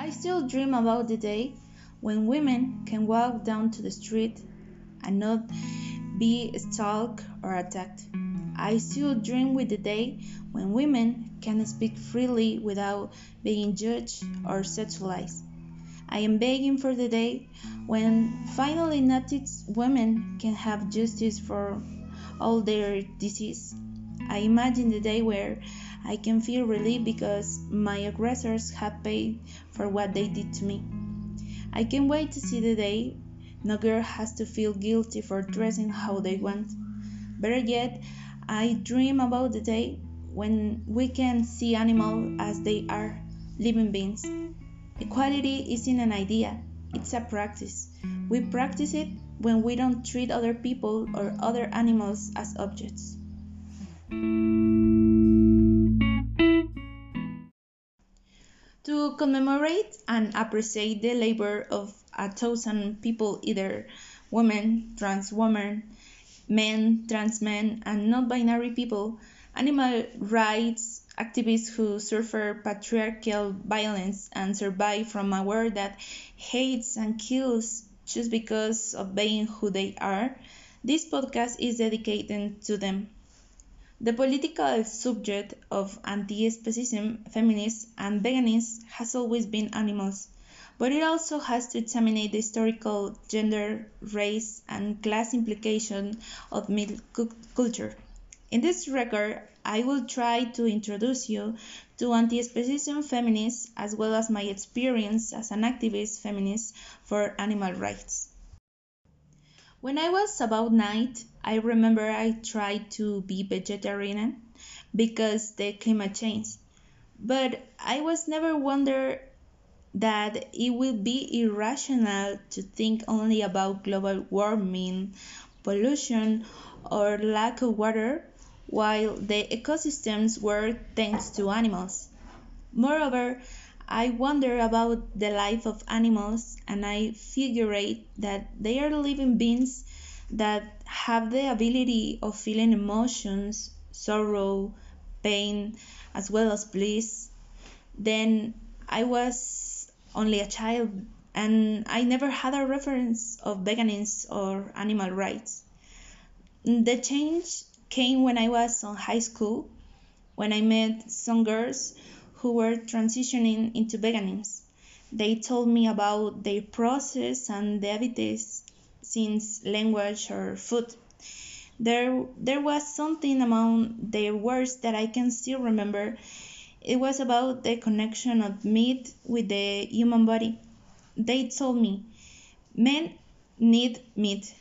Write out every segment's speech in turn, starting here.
I still dream about the day when women can walk down to the street and not be stalked or attacked. I still dream with the day when women can speak freely without being judged or sexualized. I am begging for the day when finally noticed women can have justice for all their disease. I imagine the day where I can feel relief because my aggressors have paid for what they did to me. I can't wait to see the day no girl has to feel guilty for dressing how they want. Better yet, I dream about the day when we can see animals as they are, living beings. Equality isn't an idea, it's a practice. We practice it when we don't treat other people or other animals as objects. To commemorate and appreciate the labor of a thousand people, either women, trans women, men, trans men, and non binary people, animal rights activists who suffer patriarchal violence and survive from a world that hates and kills just because of being who they are, this podcast is dedicated to them. The political subject of anti-speciesism, feminism, and veganism has always been animals, but it also has to examine the historical gender, race, and class implications of meat culture. In this record, I will try to introduce you to anti-speciesism feminists as well as my experience as an activist feminist for animal rights. When I was about nine, I remember I tried to be vegetarian because the climate change. But I was never wonder that it would be irrational to think only about global warming, pollution, or lack of water while the ecosystems were thanks to animals. Moreover, I wonder about the life of animals and I figure that they are living beings that have the ability of feeling emotions, sorrow, pain, as well as bliss. Then I was only a child and I never had a reference of veganism or animal rights. The change came when I was in high school, when I met some girls who were transitioning into veganism. They told me about their process and the habits since language or food. There, there was something among their words that I can still remember. It was about the connection of meat with the human body. They told me, men need meat.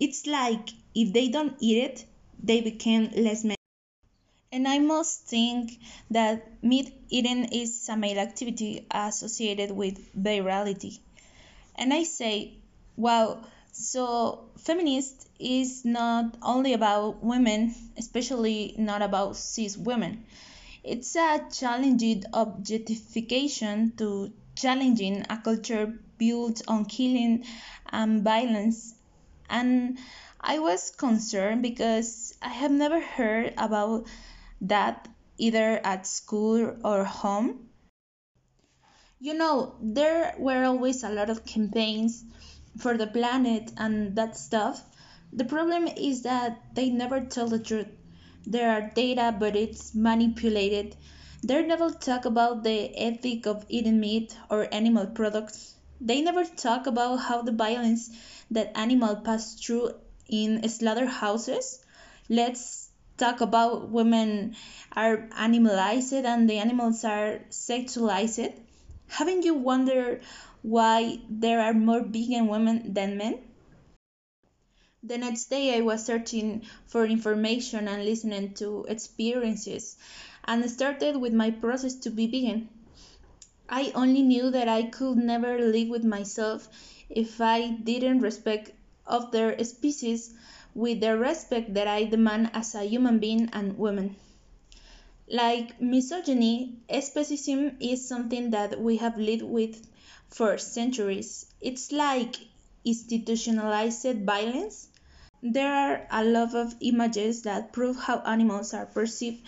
It's like if they don't eat it, they become less men. And I must think that meat eating is a male activity associated with virality. And I say, wow, so feminist is not only about women, especially not about cis women. It's a challenging objectification to challenging a culture built on killing and violence and I was concerned because I have never heard about that either at school or home. You know, there were always a lot of campaigns for the planet and that stuff. The problem is that they never tell the truth. There are data, but it's manipulated. They never talk about the ethic of eating meat or animal products. They never talk about how the violence that animals pass through in slaughterhouses. Let's talk about women are animalized and the animals are sexualized. Haven't you wondered why there are more vegan women than men? The next day, I was searching for information and listening to experiences and started with my process to be vegan. I only knew that I could never live with myself if I didn't respect other species with the respect that I demand as a human being and woman. Like misogyny, speciesism is something that we have lived with for centuries. It's like institutionalized violence. There are a lot of images that prove how animals are perceived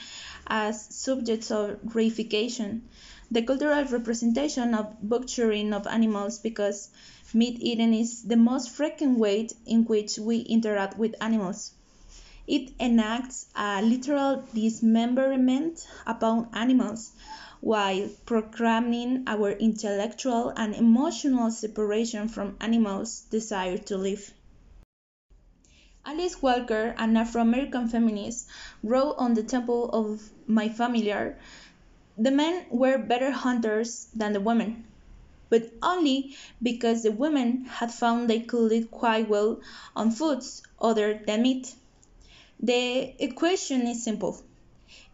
as subjects of reification. the cultural representation of butchering of animals because meat eating is the most frequent way in which we interact with animals. It enacts a literal dismemberment upon animals while programming our intellectual and emotional separation from animals' desire to live. Alice Walker, an Afro-American feminist, wrote on the temple of my familiar, the men were better hunters than the women, but only because the women had found they could live quite well on foods other than meat. The equation is simple.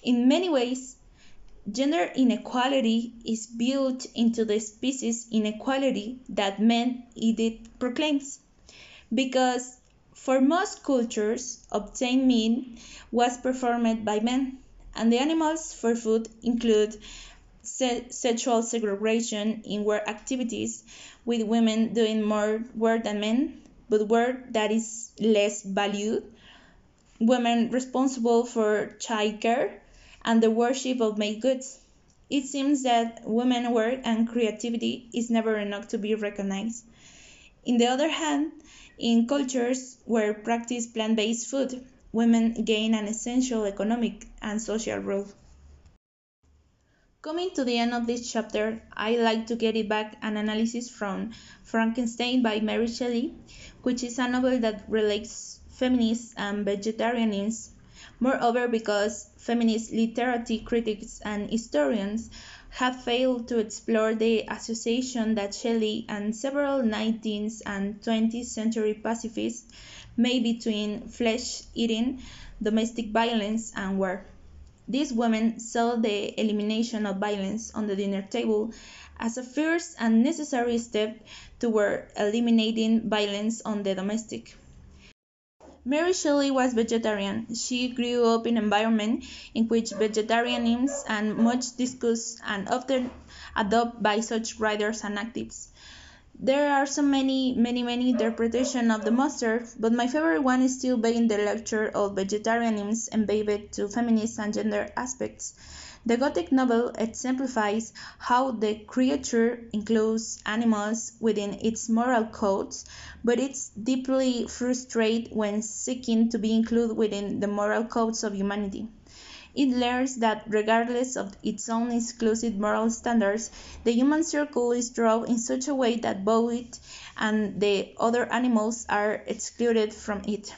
In many ways, gender inequality is built into the species inequality that men it proclaims. Because for most cultures, obtained meat was performed by men, and the animals for food include se sexual segregation in work activities, with women doing more work than men, but work that is less valued, women responsible for childcare, and the worship of made goods. It seems that women work and creativity is never enough to be recognized. In the other hand, in cultures where practice plant-based food, women gain an essential economic and social role. Coming to the end of this chapter, I like to get it back an analysis from Frankenstein by Mary Shelley, which is a novel that relates feminism and vegetarianism. Moreover, because feminist literary critics and historians have failed to explore the association that Shelley and several 19th and 20th century pacifists made between flesh eating, domestic violence, and war. These women saw the elimination of violence on the dinner table as a first and necessary step toward eliminating violence on the domestic. Mary Shelley was vegetarian. She grew up in an environment in which vegetarianism and much discussed and often adopted by such writers and activists. There are so many, many, many interpretations of the monster, but my favorite one is still being the lecture of vegetarianism embedded to feminist and gender aspects. The Gothic novel exemplifies how the creature includes animals within its moral codes, but is deeply frustrated when seeking to be included within the moral codes of humanity. It learns that regardless of its own exclusive moral standards, the human circle is drawn in such a way that both it and the other animals are excluded from it.